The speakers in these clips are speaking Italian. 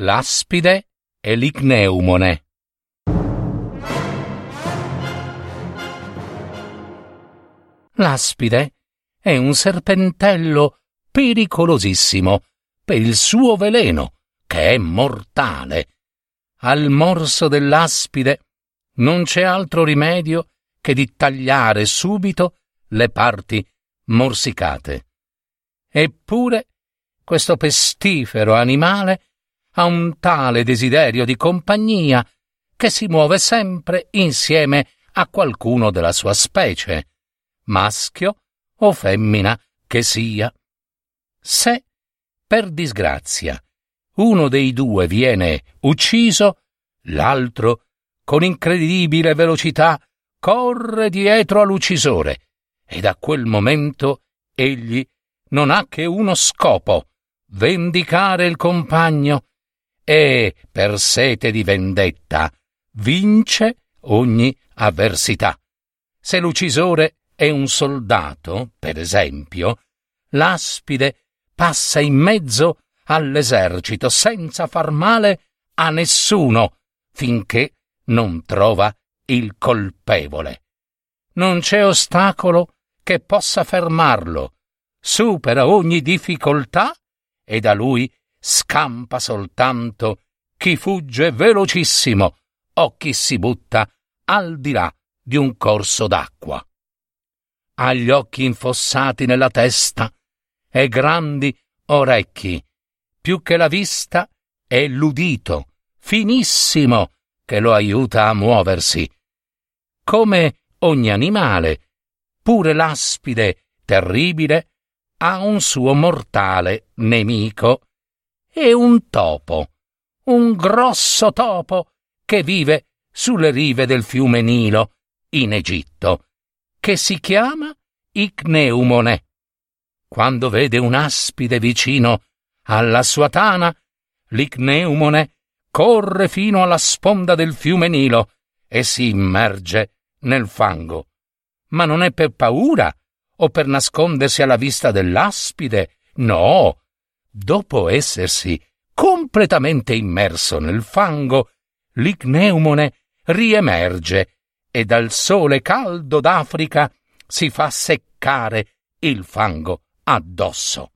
L'aspide e l'icneumone. L'aspide è un serpentello pericolosissimo per il suo veleno, che è mortale. Al morso dell'aspide non c'è altro rimedio che di tagliare subito le parti morsicate. Eppure questo pestifero animale ha un tale desiderio di compagnia che si muove sempre insieme a qualcuno della sua specie, maschio o femmina che sia. Se, per disgrazia, uno dei due viene ucciso, l'altro, con incredibile velocità, corre dietro all'uccisore e da quel momento egli non ha che uno scopo, vendicare il compagno e, per sete di vendetta, vince ogni avversità. Se l'uccisore è un soldato, per esempio, l'aspide passa in mezzo all'esercito senza far male a nessuno finché non trova il colpevole. Non c'è ostacolo che possa fermarlo, supera ogni difficoltà e da lui scampa soltanto chi fugge velocissimo o chi si butta al di là di un corso d'acqua ha gli occhi infossati nella testa e grandi orecchi. Più che la vista è l'udito, finissimo, che lo aiuta a muoversi. Come ogni animale, pure l'aspide terribile ha un suo mortale nemico e un topo, un grosso topo che vive sulle rive del fiume Nilo, in Egitto che si chiama Icneumone. Quando vede un'aspide vicino alla sua tana, l'Icneumone corre fino alla sponda del fiume Nilo e si immerge nel fango. Ma non è per paura o per nascondersi alla vista dell'aspide, no. Dopo essersi completamente immerso nel fango, l'Icneumone riemerge e dal sole caldo d'Africa si fa seccare il fango addosso.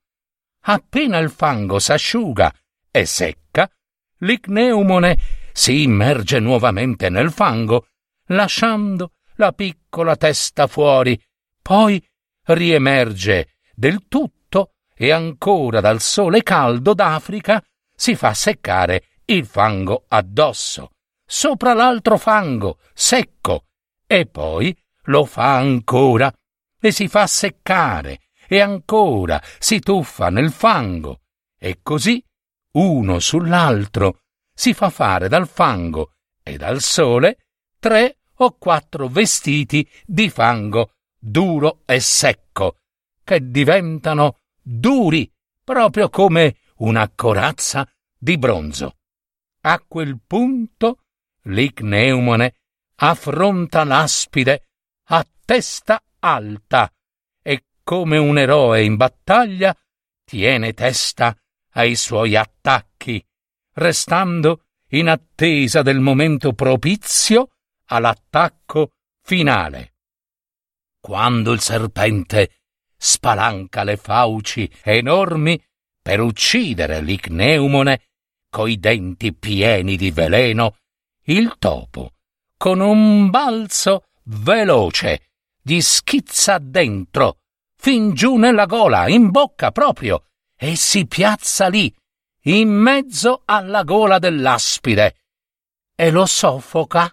Appena il fango s'asciuga e secca, l'icneumone si immerge nuovamente nel fango, lasciando la piccola testa fuori, poi riemerge del tutto e ancora dal sole caldo d'Africa si fa seccare il fango addosso sopra l'altro fango, secco, e poi lo fa ancora e si fa seccare e ancora si tuffa nel fango e così uno sull'altro si fa fare dal fango e dal sole tre o quattro vestiti di fango duro e secco che diventano duri proprio come una corazza di bronzo. A quel punto l'icneumone affronta l'aspide a testa alta e come un eroe in battaglia tiene testa ai suoi attacchi, restando in attesa del momento propizio all'attacco finale. Quando il serpente spalanca le fauci enormi per uccidere l'icneumone coi denti pieni di veleno, il topo, con un balzo veloce, gli schizza dentro, fin giù nella gola, in bocca proprio, e si piazza lì, in mezzo alla gola dell'aspide, e lo soffoca.